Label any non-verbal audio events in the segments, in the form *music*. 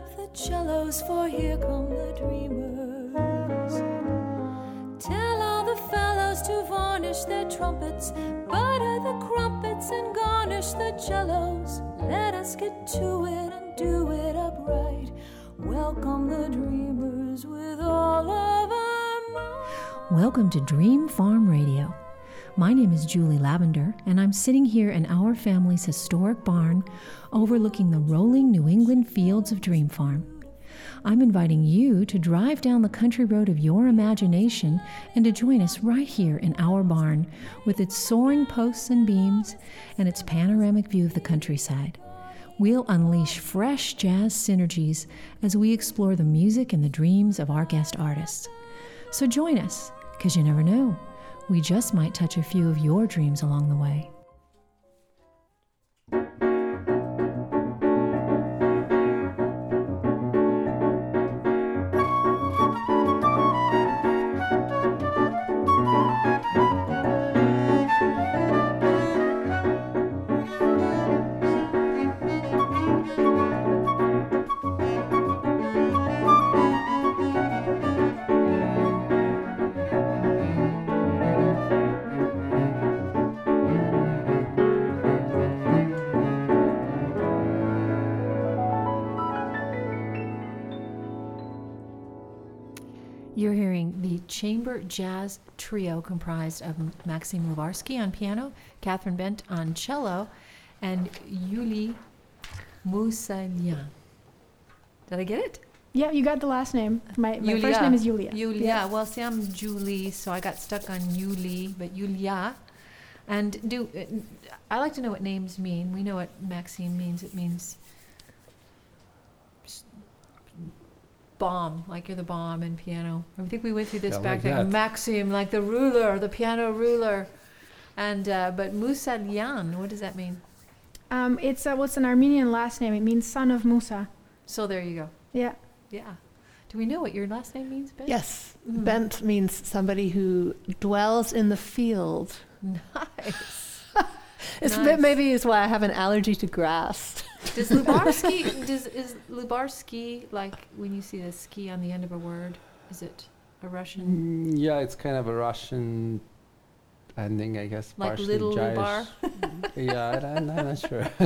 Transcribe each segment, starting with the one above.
Up the cellos, for here come the dreamers. Tell all the fellows to varnish their trumpets, butter the crumpets, and garnish the cellos. Let us get to it and do it upright. Welcome the dreamers with all of our might. Welcome to Dream Farm Radio. My name is Julie Lavender, and I'm sitting here in our family's historic barn overlooking the rolling New England fields of Dream Farm. I'm inviting you to drive down the country road of your imagination and to join us right here in our barn with its soaring posts and beams and its panoramic view of the countryside. We'll unleash fresh jazz synergies as we explore the music and the dreams of our guest artists. So join us, because you never know. We just might touch a few of your dreams along the way. You're hearing the chamber jazz trio comprised of Maxim Lubarsky on piano, Catherine Bent on cello, and Yuli Musayelyan. Did I get it? Yeah, you got the last name. My, my first name is Yulia. Yulia. Yeah. Well, see, I'm Julie, so I got stuck on Yuli, but Yulia. And do uh, I like to know what names mean? We know what Maxine means. It means bomb, like you're the bomb in piano. I think we went through this Yeah, back like then. Maxim, like the ruler, the piano ruler. And uh, but Musayelyan, what does that mean? Um, it's uh, what's an Armenian last name? It means son of Musa. So there you go. Yeah. Yeah. Do we know what your last name means, Bent? Yes, Mm. bent means somebody who dwells in the field. *laughs* Nice. *laughs* It's Nice. maybe is why I have an allergy to grass. *laughs* Does Lubarsky does is Lubarsky like when you see the ski on the end of a word? Is it a Russian Mm, yeah, it's kind of a Russian ending, I guess. like partially little Jewish. Lubar? *laughs* yeah, I, I'm, I'm not sure. *laughs*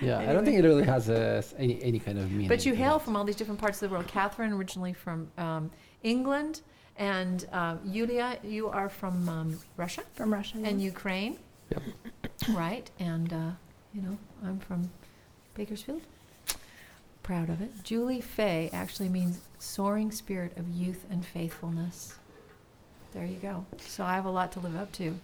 yeah, I don't think it really has a, s- any any kind of meaning. But you hail it. from all these different parts of the world. Catherine originally from um, England, and uh, Yulia, you are from um, Russia From Russia. and yes. Ukraine. Yep. Right, and uh, you know I'm from Bakersfield. Proud of it. Julie Fay actually means soaring spirit of youth and faithfulness. There you go. So I have a lot to live up to,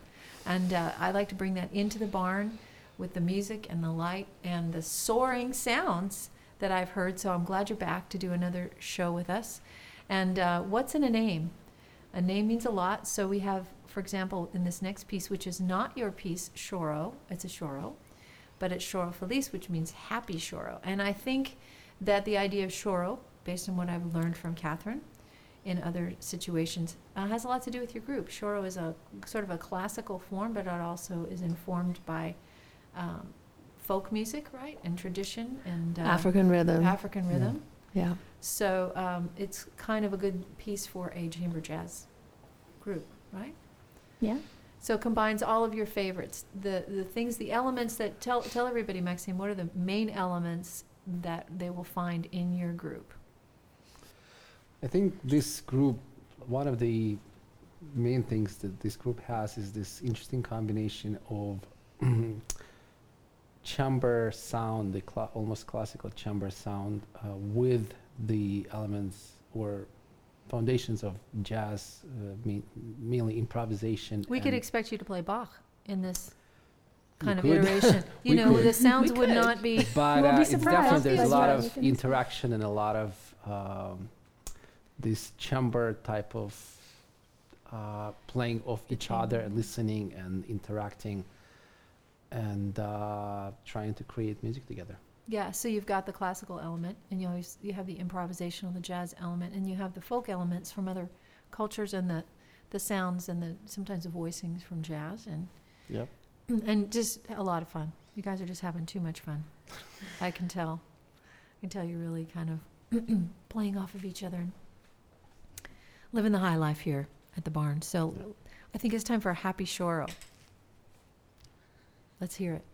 and uh, I like to bring that into the barn with the music and the light and the soaring sounds that I've heard. So I'm glad you're back to do another show with us. And uh, what's in a name? A name means a lot. So we have, for example, in this next piece, which is not your piece, Choro, it's a Choro, but it's Choro Feliz, which means happy Choro. And I think that the idea of Choro, based on what I've learned from Catherine in other situations, uh, has a lot to do with your group. Choro is a sort of a classical form, but it also is informed by um, folk music, right, and tradition and uh, African rhythm. African Yeah. rhythm. yeah. So um, it's kind of a good piece for a chamber jazz group, right? Yeah. So it combines all of your favorites, the the things, the elements that tell tell everybody, Maxim, what are the main elements that they will find in your group? I think this group, one of the main things that this group has is this interesting combination of *clears throat* chamber sound, the cla- almost classical chamber sound, uh, with the elements or foundations of jazz, uh, me- mainly improvisation. We could expect you to play Bach in this kind of could. iteration. *laughs* You know, could. the sounds We would could. not be. but uh, be it's definitely there's a lot of interaction and a lot of um, this chamber type of uh, playing of The each other and listening and interacting and uh, trying to create music together. Yeah, so you've got the classical element, and you always you have the improvisational, the jazz element, and you have the folk elements from other cultures, and the the sounds and the sometimes the voicings from jazz, and Yep. and just a lot of fun. You guys are just having too much fun. I can tell. I can tell you're really kind of *clears throat* playing off of each other and living the high life here at the barn. So I think it's time for a happy choro. Let's hear it.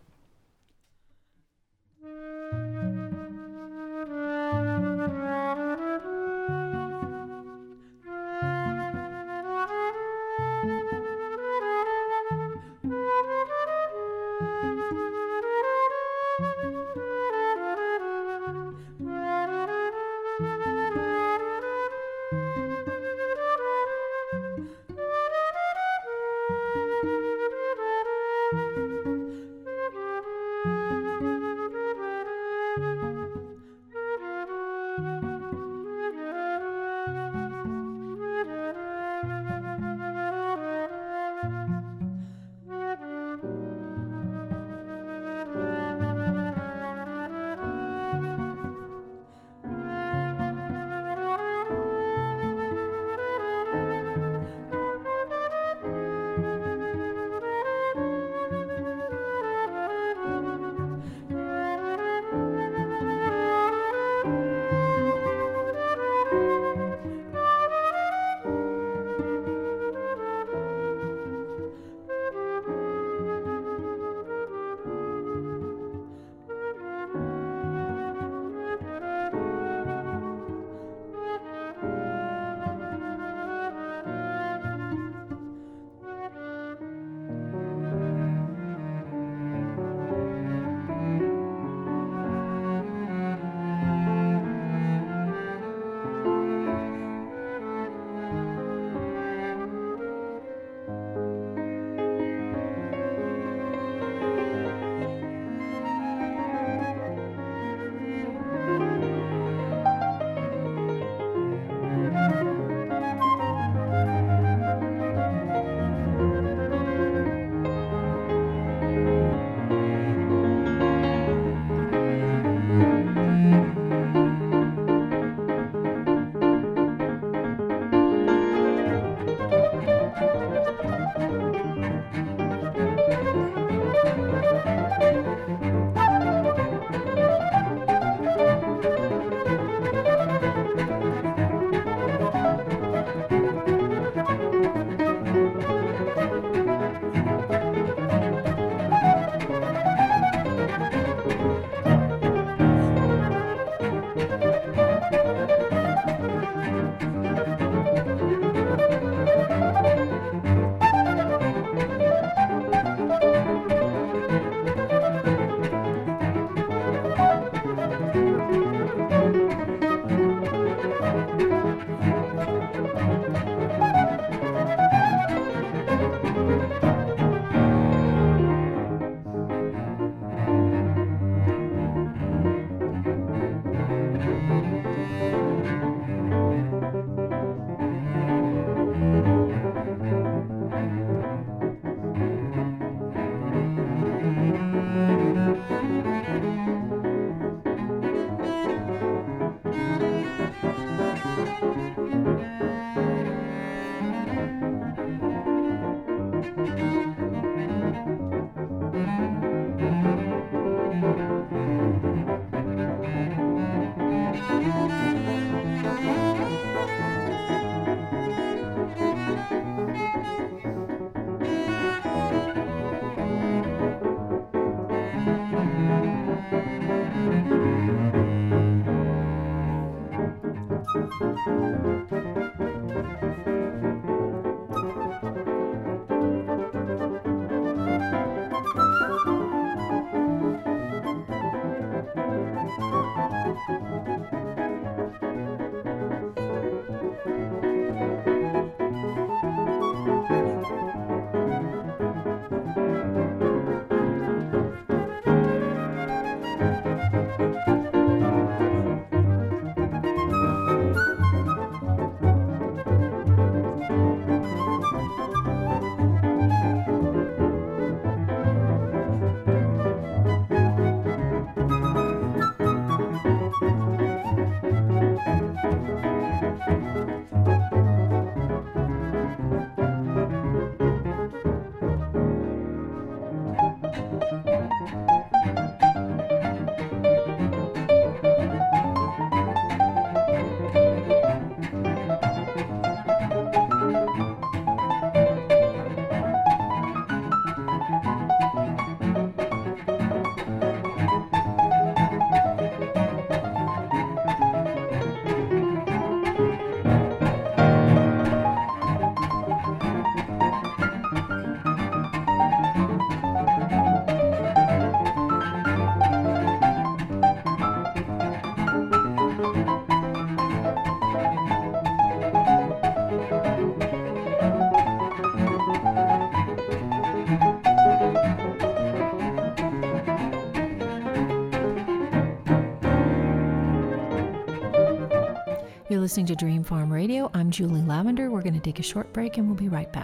listening to Dream Farm Radio. I'm Julie Lavender. We're going to take a short break and we'll be right back.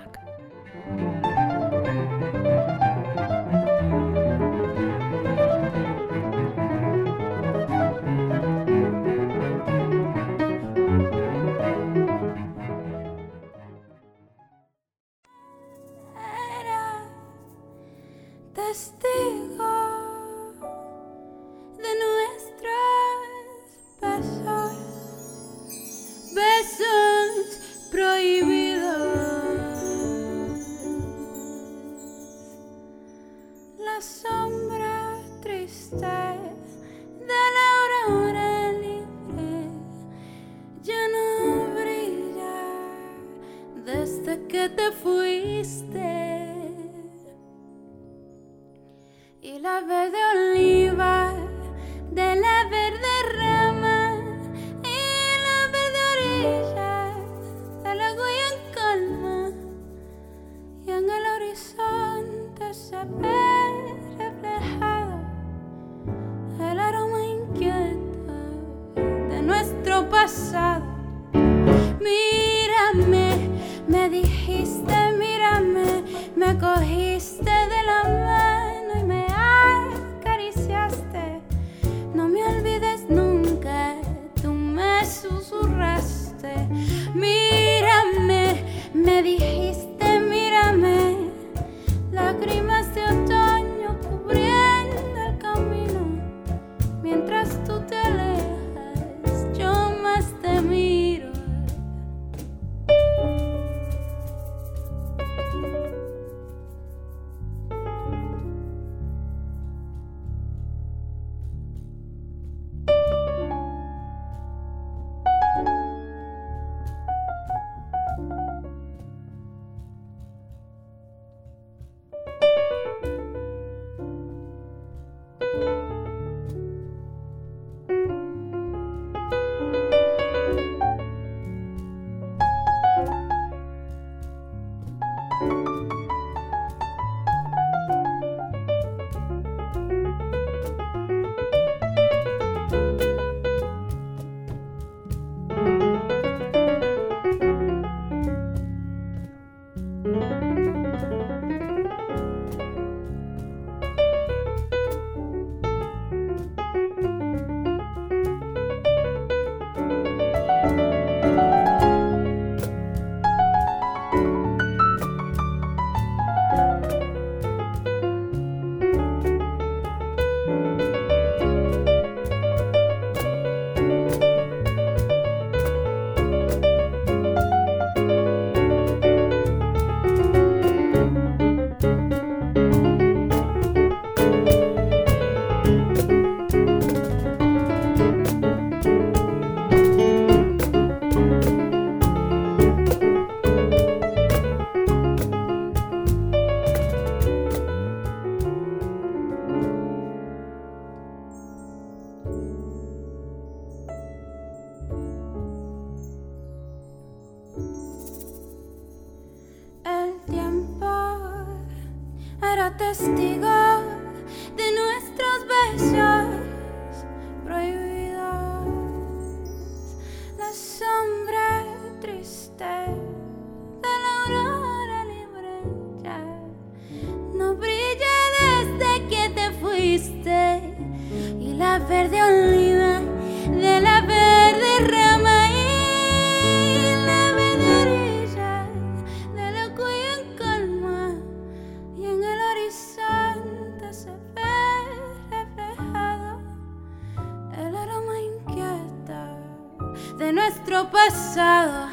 nuestro pasado.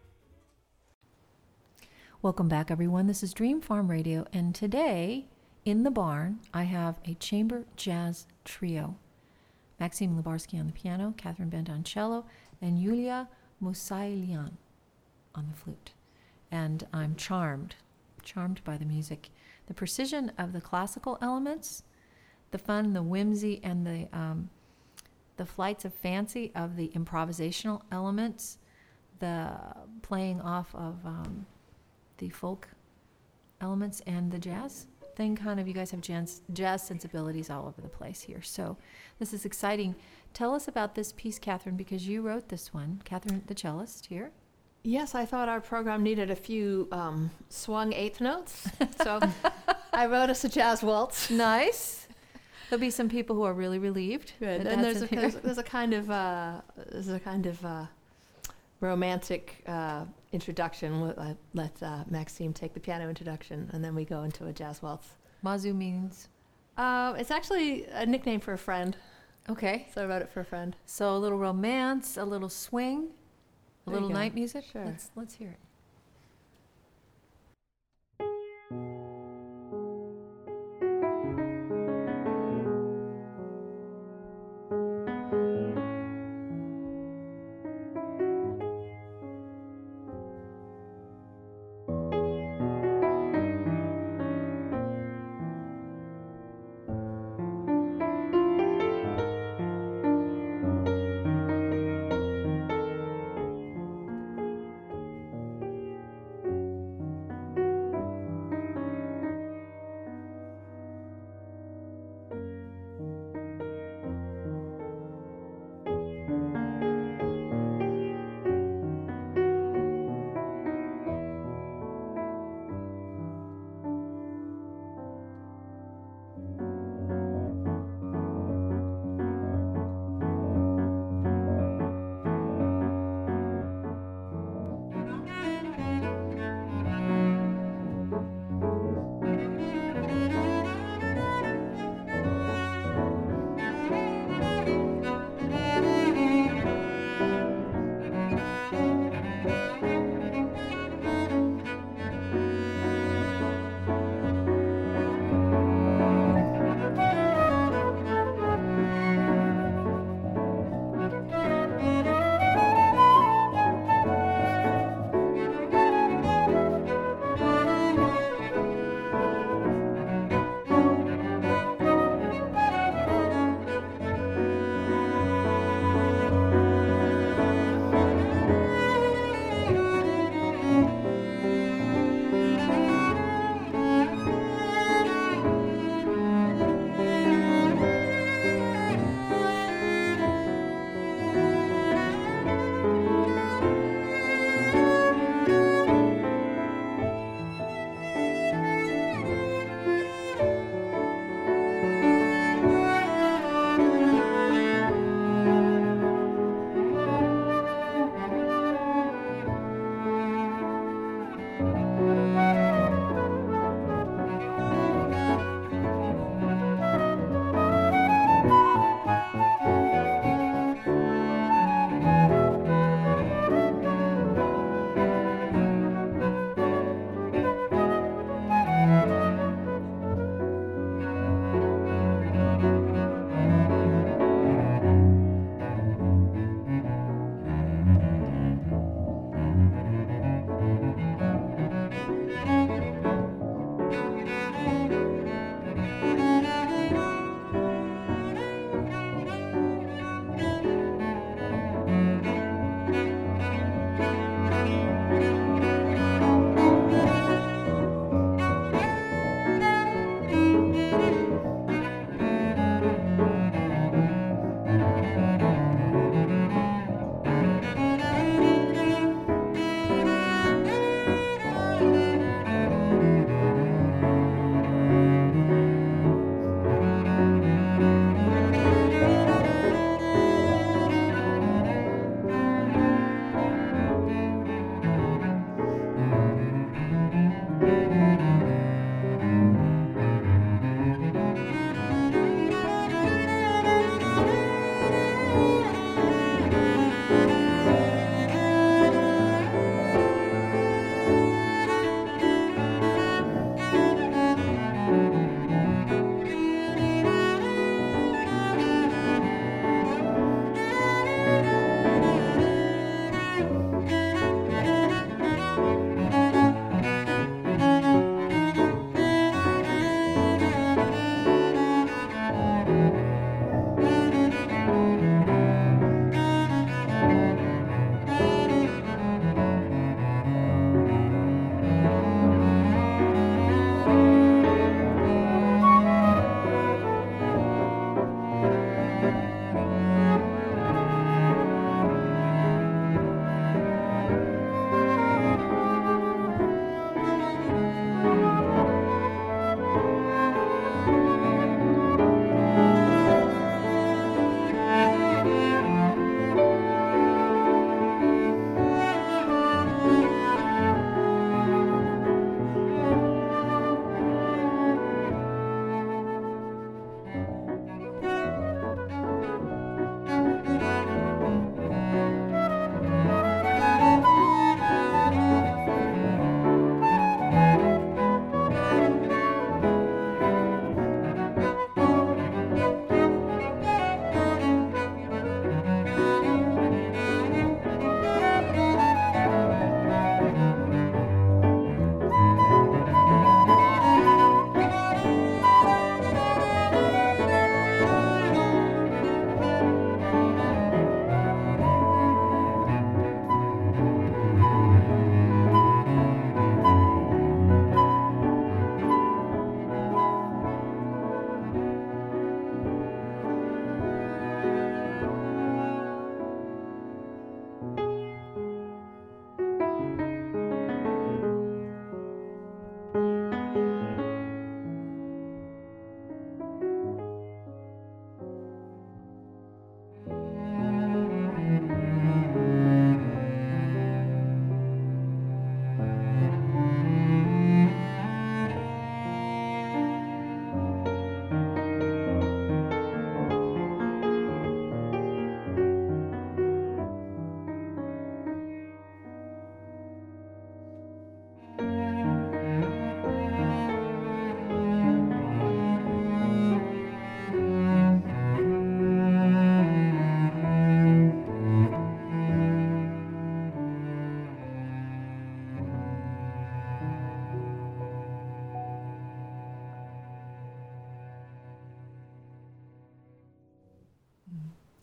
Welcome back, everyone. This is Dream Farm Radio, and today in the barn I have a chamber jazz trio Maxim Lubarsky on the piano, Catherine Bent on cello, and Yulia Musayelyan on the flute. And I'm charmed, charmed by the music. The precision of the classical elements, the fun, the whimsy, and the, um, the flights of fancy of the improvisational elements, the playing off of. Um, the folk elements and the jazz thing kind of you guys have jazz, jazz sensibilities all over the place here. So this is exciting. Tell us about this piece catherine because you wrote this one. Catherine the cellist here. Yes, I thought our program needed a few um, swung eighth notes, so *laughs* I wrote us a jazz waltz. nice. There'll be some people who are really relieved Good. that And there's a, there's, there's a kind of uh, there's a kind of uh, romantic uh, introduction. We'll, uh, let uh, Maxim take the piano introduction, and then we go into a jazz waltz. mazu means Uh, it's actually a nickname for a friend, okay so I wrote it for a friend. so a little romance a little swing a There little night music Sure. let's let's hear it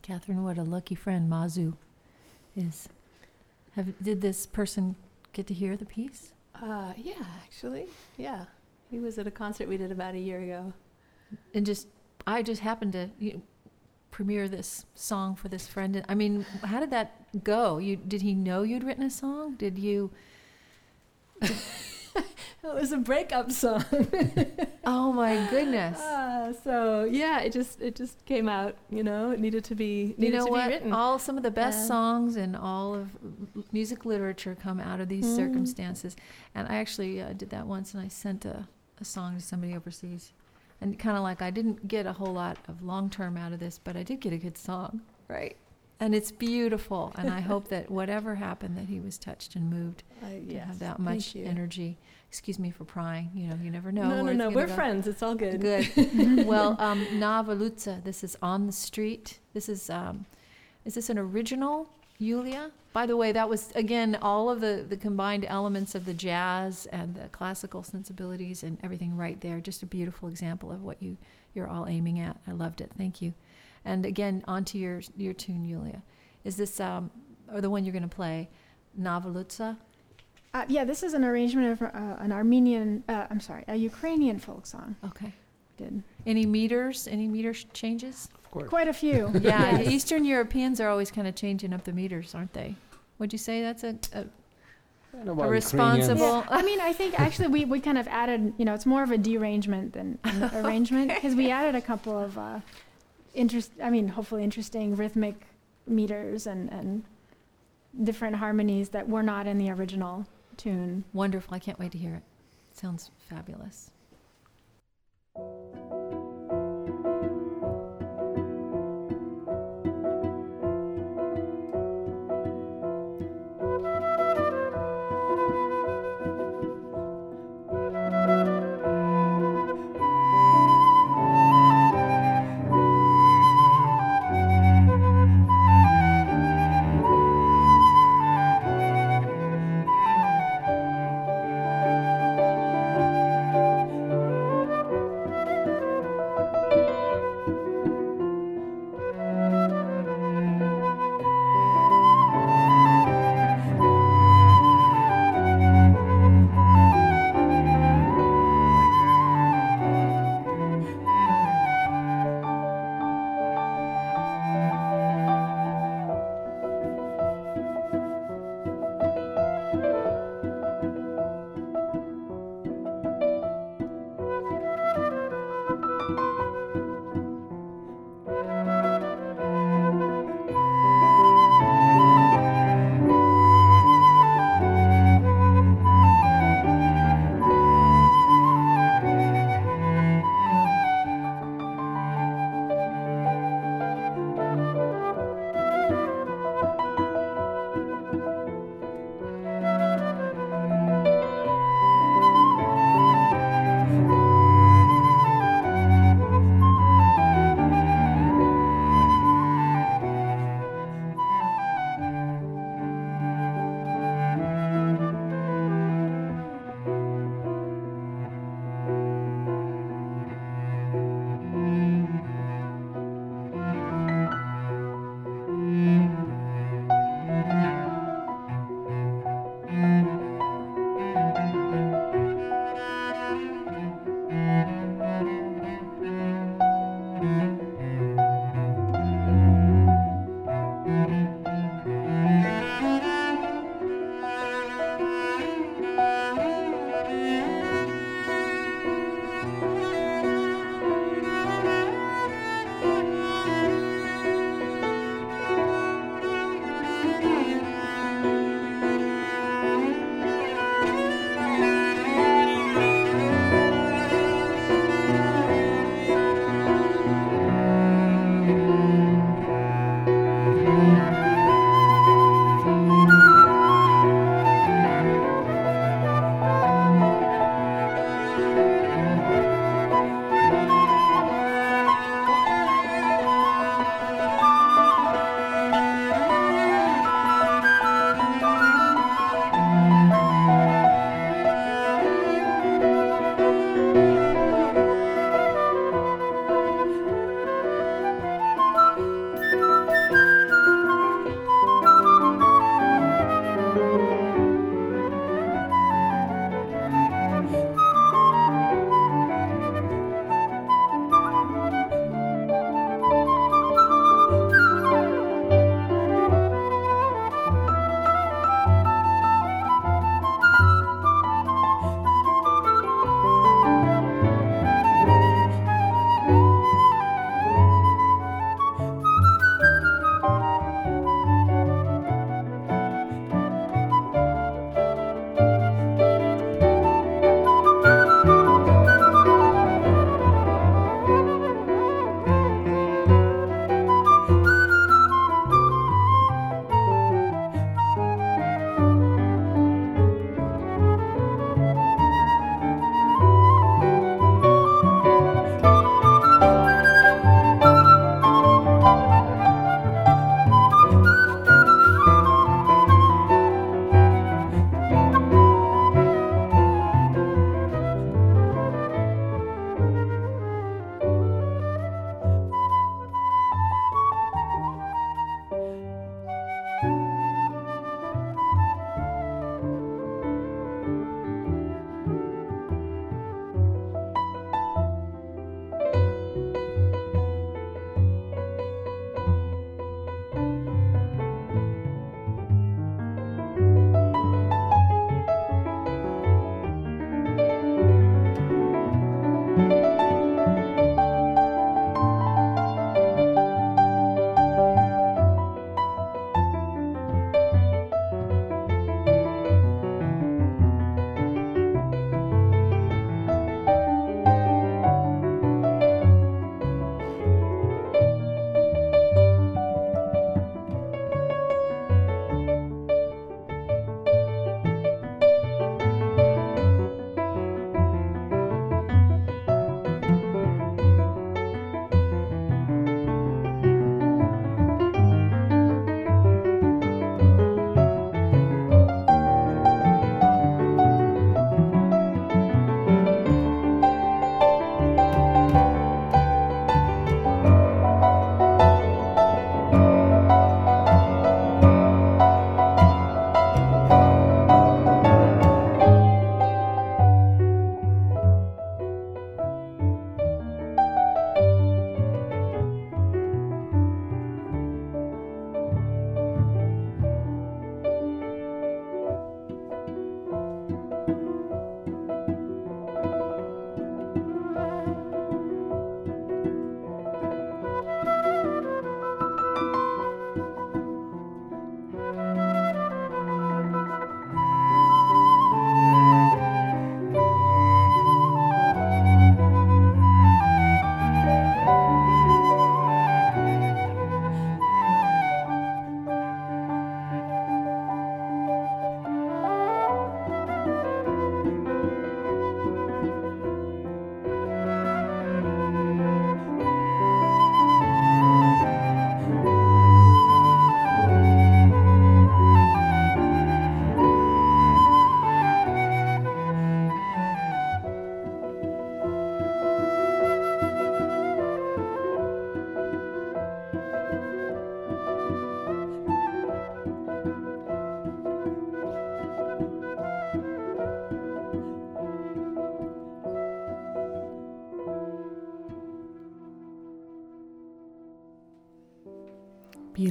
Catherine, what a lucky friend Mazu is. Have did this person get to hear the piece? Uh, yeah, actually, yeah. He was at a concert we did about a year ago. And just, I just happened to you know, premiere this song for this friend. I mean, how did that go? You did he know you'd written a song? Did you? *laughs* It was a breakup song. *laughs* Oh my goodness! Uh, so yeah, it just it just came out. You know, it needed to be needed you know to what? be written. All some of the best songs in all of music literature come out of these Mhm. circumstances. And I actually uh, did that once, and I sent a, a song to somebody overseas, and kind of like I didn't get a whole lot of long term out of this, but I did get a good song, right. and it's beautiful. And I *laughs* hope that whatever happened, that he was touched and moved Uh, to have that much energy. Excuse me for prying. You know, you never know. No, no, no. We're go. friends. It's all good. Good. *laughs* well, um, Navalutza, this is on the street. This is, um, is this an original, Yulia? By the way, that was again all of the the combined elements of the jazz and the classical sensibilities and everything right there. Just a beautiful example of what you you're all aiming at. I loved it. Thank you. And again, onto your your tune, Yulia. Is this um, or the one you're going to play, Navalutza? Uh, yeah, this is an arrangement of uh, an Armenian, uh, I'm sorry, a Ukrainian folk song. Okay. Did Any meters? Any meter sh- changes? Of course. quite a few. *laughs* Yeah, Yes. Eastern Europeans are always kind of changing up the meters, aren't they? Would you say that's a, a, I don't a responsible? Yeah, I mean, I think *laughs* actually we, we kind of added, you know, it's more of a derangement than an *laughs* arrangement because we added a couple of uh, interest, I mean, hopefully interesting rhythmic meters and, and different harmonies that were not in the original tune. Wonderful. I can't wait to hear it. Sounds fabulous.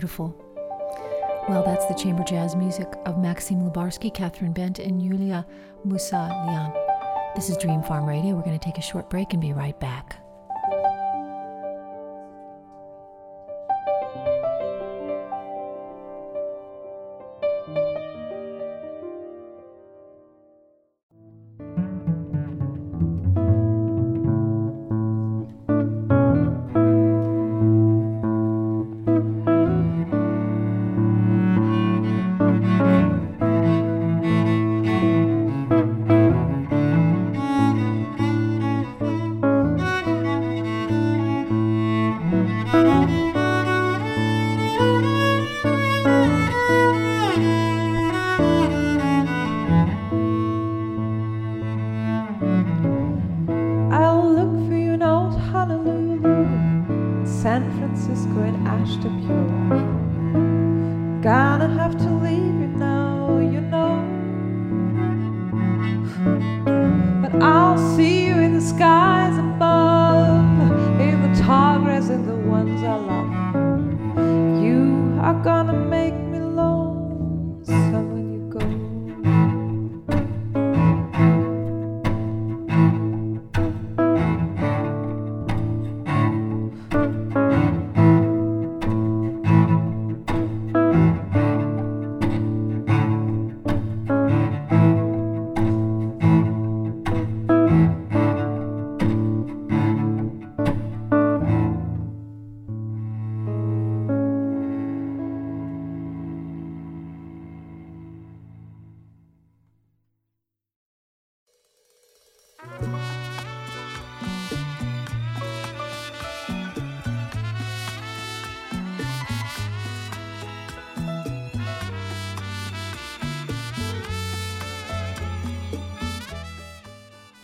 Beautiful. Well, that's the chamber jazz music of Maxim Lubarsky, Catherine Bent, and Yulia Musayelyan. This is Dream Farm Radio. We're going to take a short break and be right back.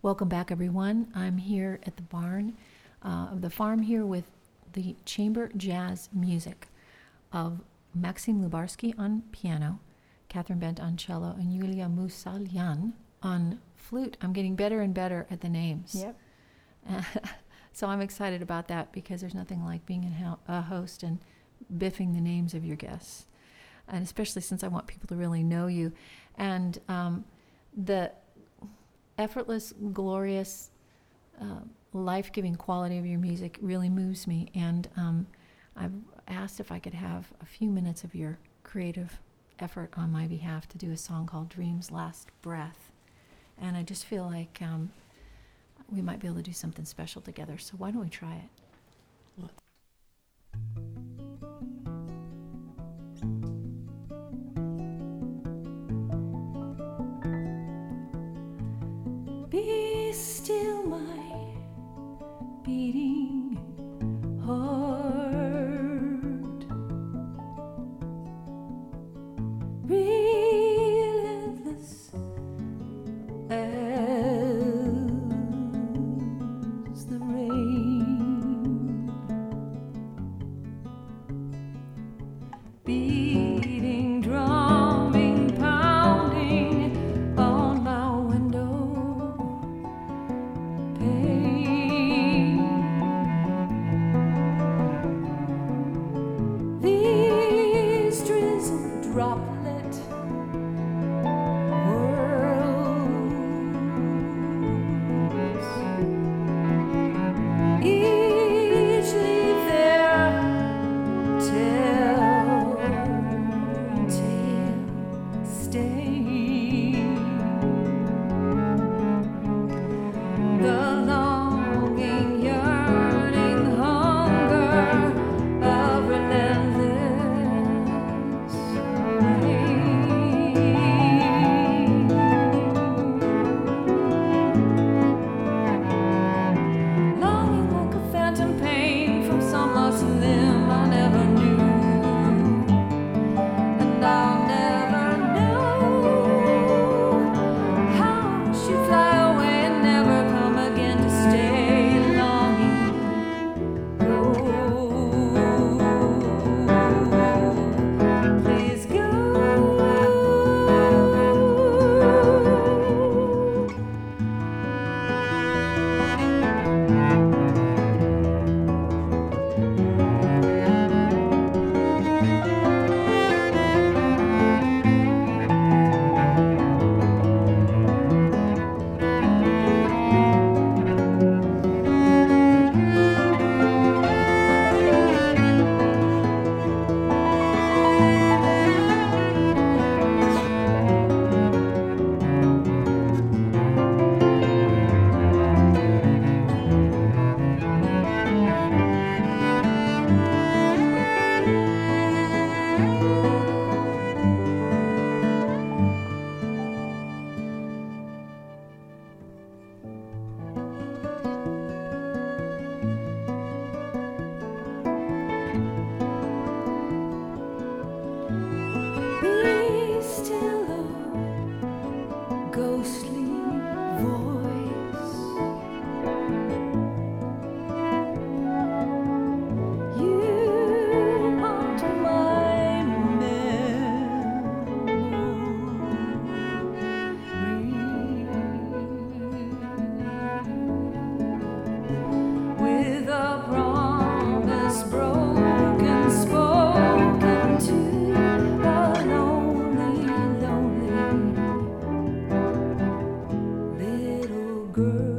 Welcome back, everyone. I'm here at the barn uh, of the farm here with the chamber jazz music of Maxim Lubarsky on piano, Catherine Bent on cello, and Yulia Musayelyan on flute. I'm getting better and better at the names. Yep. *laughs* so I'm excited about that because there's nothing like being a a host and biffing the names of your guests, and especially since I want people to really know you. And um, the effortless, glorious, uh, life giving quality of your music really moves me. And um, I've asked if I could have a few minutes of your creative effort on my behalf to do a song called Dream's Last Breath. And I just feel like um, we might be able to do something special together. So why don't we try it? Girl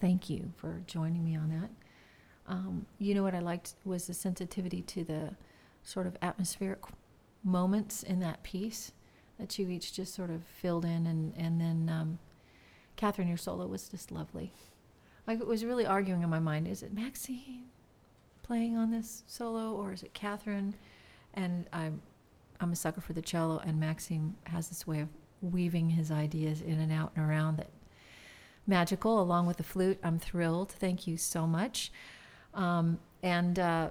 Thank you for joining me on that. Um, you know what I liked was the sensitivity to the sort of atmospheric moments in that piece that you each just sort of filled in, and and then um, Catherine, your solo was just lovely. I was really arguing in my mind: is it Maxine playing on this solo, or is it Catherine? And I'm I'm a sucker for the cello, and Maxim has this way of weaving his ideas in and out and around that magical along with the flute. I'm thrilled. Thank you so much. Um, and, uh,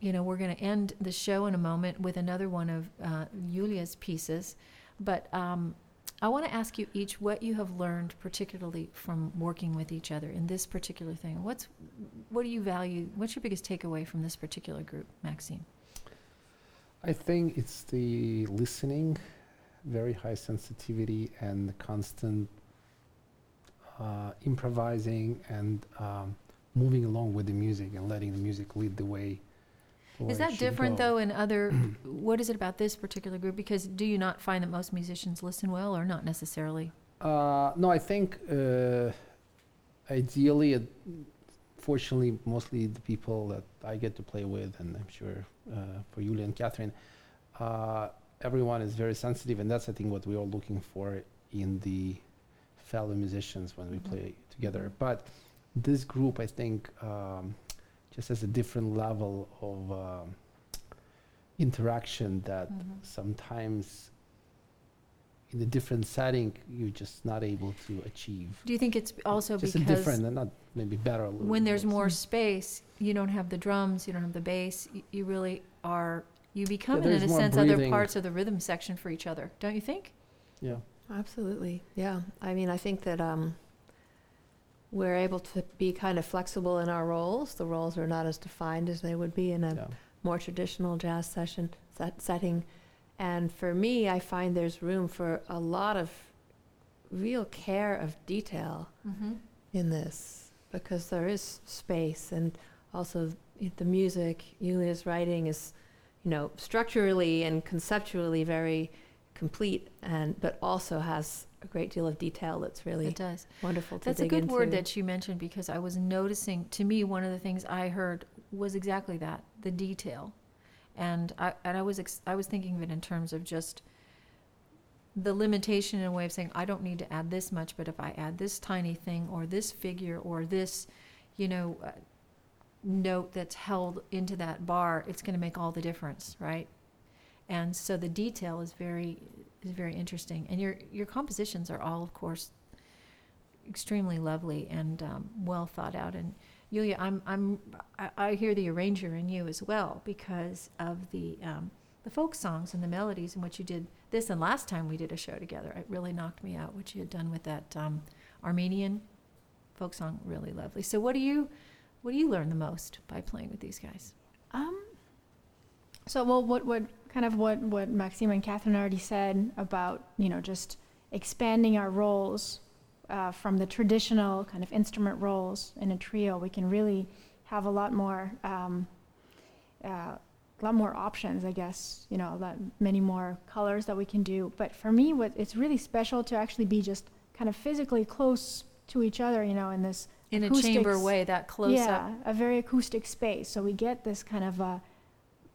you know, we're going to end the show in a moment with another one of uh, Julia's pieces. But um, I want to ask you each what you have learned, particularly from working with each other in this particular thing. What's, what do you value? What's your biggest takeaway from this particular group, Maxine? I think it's the listening, very high sensitivity, and the constant uh, improvising and um, moving along with the music and letting the music lead the way. Is that different go. though in other? *clears throat* what is it about this particular group? Because do you not find that most musicians listen well, or not necessarily? Uh, no, I think uh, ideally, it, fortunately, mostly the people that I get to play with, and I'm sure uh, for Julia and Catherine, uh, everyone is very sensitive, and that's I think what we're all looking for in the fellow musicians when we Mhm. play together. But this group, I think, um, just has a different level of um, interaction that Mhm. sometimes in a different setting you're just not able to achieve. Do you think it's also just a because different and not maybe better. when there's more space, you don't have the drums, you don't have the bass. You, you really are. You become, in a sense, other parts of the rhythm section for each other, don't you think? Yeah. Absolutely, yeah. I mean, I think that um, we're able to be kind of flexible in our roles. The roles are not as defined as they would be in a yeah. more traditional jazz session set, setting. And for me, I find there's room for a lot of real care of detail Mm-hmm. in this because there is space and also the music Julia's writing is you know structurally and conceptually very complete and but also has a great deal of detail that's really It does. wonderful to That's a good into. word that you mentioned because I was noticing. To me, one of the things I heard was exactly that: the detail. And I and I was ex- I was thinking of it in terms of just the limitation in a way of saying I don't need to add this much, but if I add this tiny thing or this figure or this, you know, uh, note that's held into that bar, it's going to make all the difference, right? And so the detail is very is very interesting. And your your compositions are all, of course, extremely lovely and um, well thought out. And Yulia, I'm I'm I, hear the arranger in you as well because of the um, the folk songs and the melodies and what you did. this and last time we did a show together. It really knocked me out what you had done with that um, Armenian folk song. Really lovely. So, what do you what do you learn the most by playing with these guys? Um, so, well, what, what kind of what, what Maxim and Catherine already said about, you know, just expanding our roles uh, from the traditional kind of instrument roles in a trio, we can really have a lot more, um, uh, a lot more options, I guess, you know, a lot, many more colors that we can do. But for me, what it's really special to actually be just kind of physically close to each other, you know, in this In a chamber way, that close yeah, up. a very acoustic space. So we get this kind of a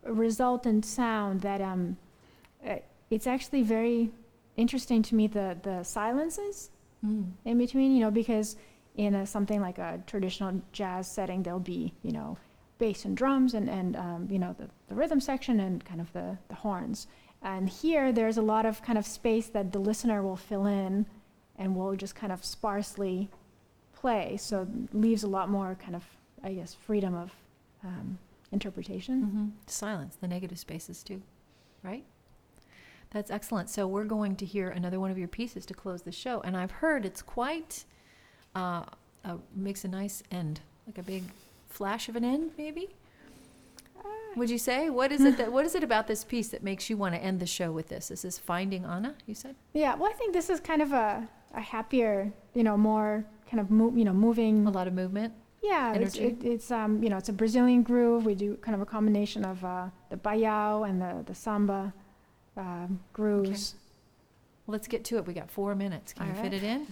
resultant sound that um, uh, it's actually very interesting to me the the silences Mm. in between. You know, because in a, something like a traditional jazz setting, there'll be you know bass and drums and and um, you know the, the rhythm section and kind of the the horns. And here, there's a lot of kind of space that the listener will fill in, and will just kind of sparsely play. So leaves a lot more kind of, I guess, freedom of um, interpretation. hmm Silence, the negative spaces too, right? That's excellent. So we're going to hear another one of your pieces to close the show, and I've heard it's quite uh, uh, makes a nice end, like a big flash of an end, maybe. Would you say what is it *laughs* that what is it about this piece that makes you want to end the show with this? Is this finding Anna? You said. Yeah, well, I think this is kind of a, a happier, you know, more kind of mo- you know moving. A lot of movement. Yeah, it's, it, it's um you know it's a Brazilian groove. We do kind of a combination of uh, the baião and the the samba um, grooves. Well, let's get to it. We got four minutes. Can All you fit it in?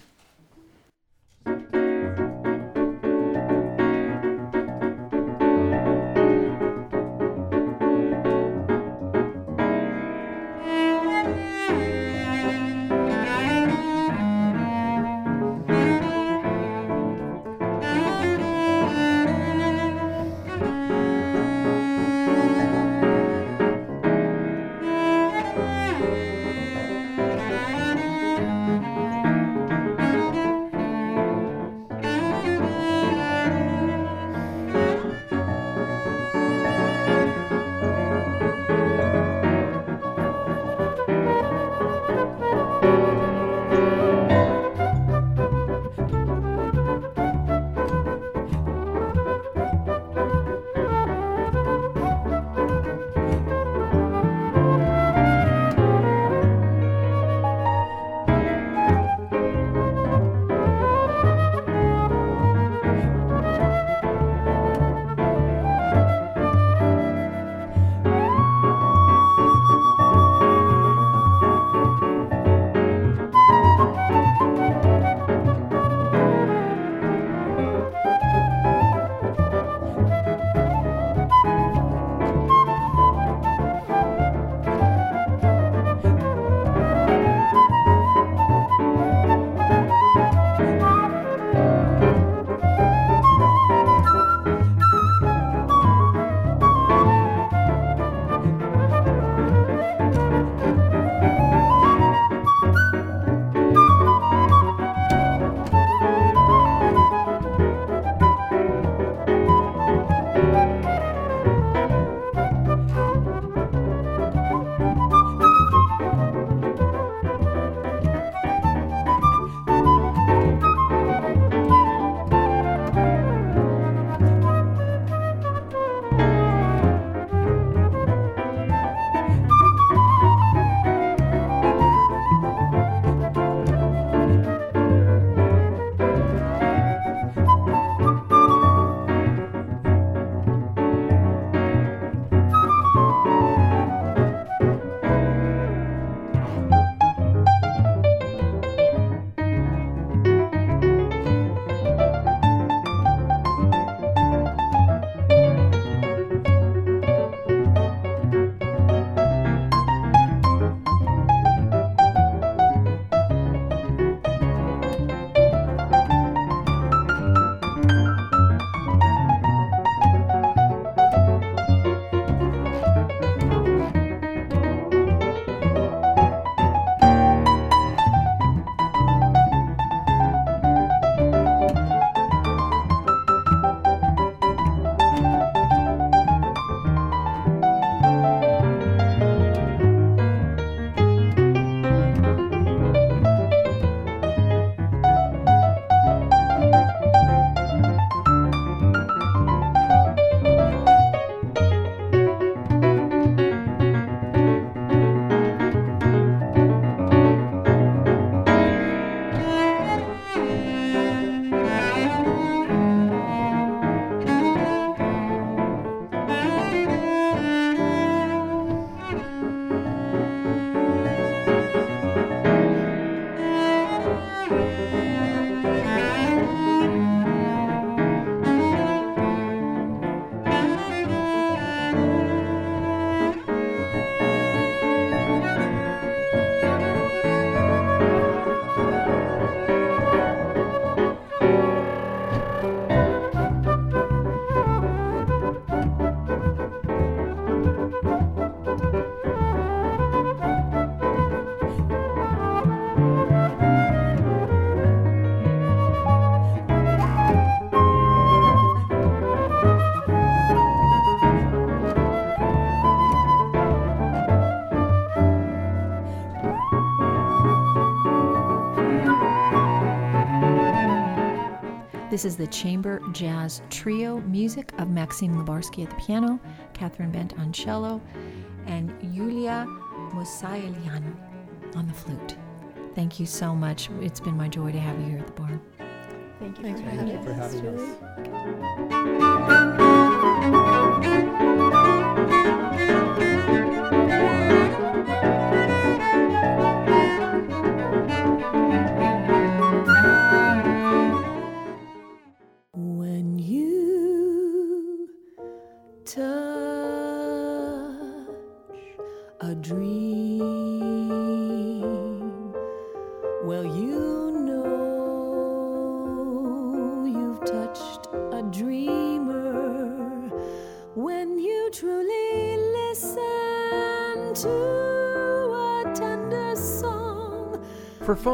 This is the Chamber Jazz Trio music of Maxim Lubarsky at the piano, Catherine Bent on cello, and Yulia Musayelyan on the flute. Thank you so much. It's been my joy to have you here at the barn. Thank you Thanks for for having Thank you us. for having Julie. us.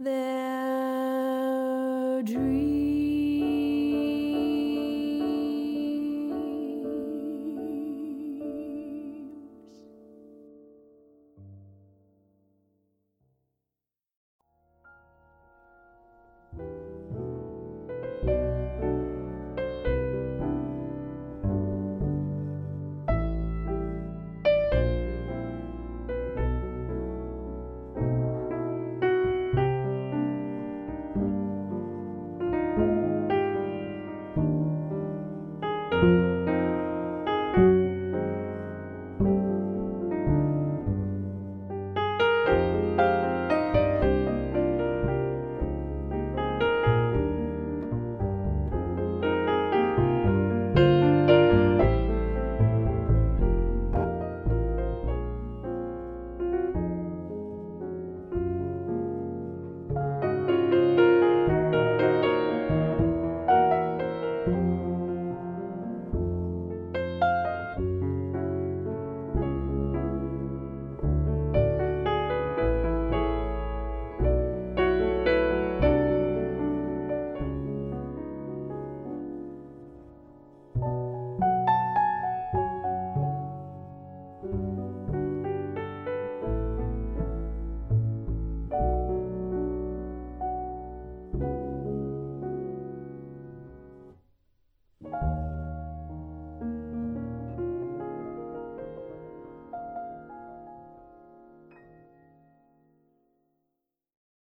their dream.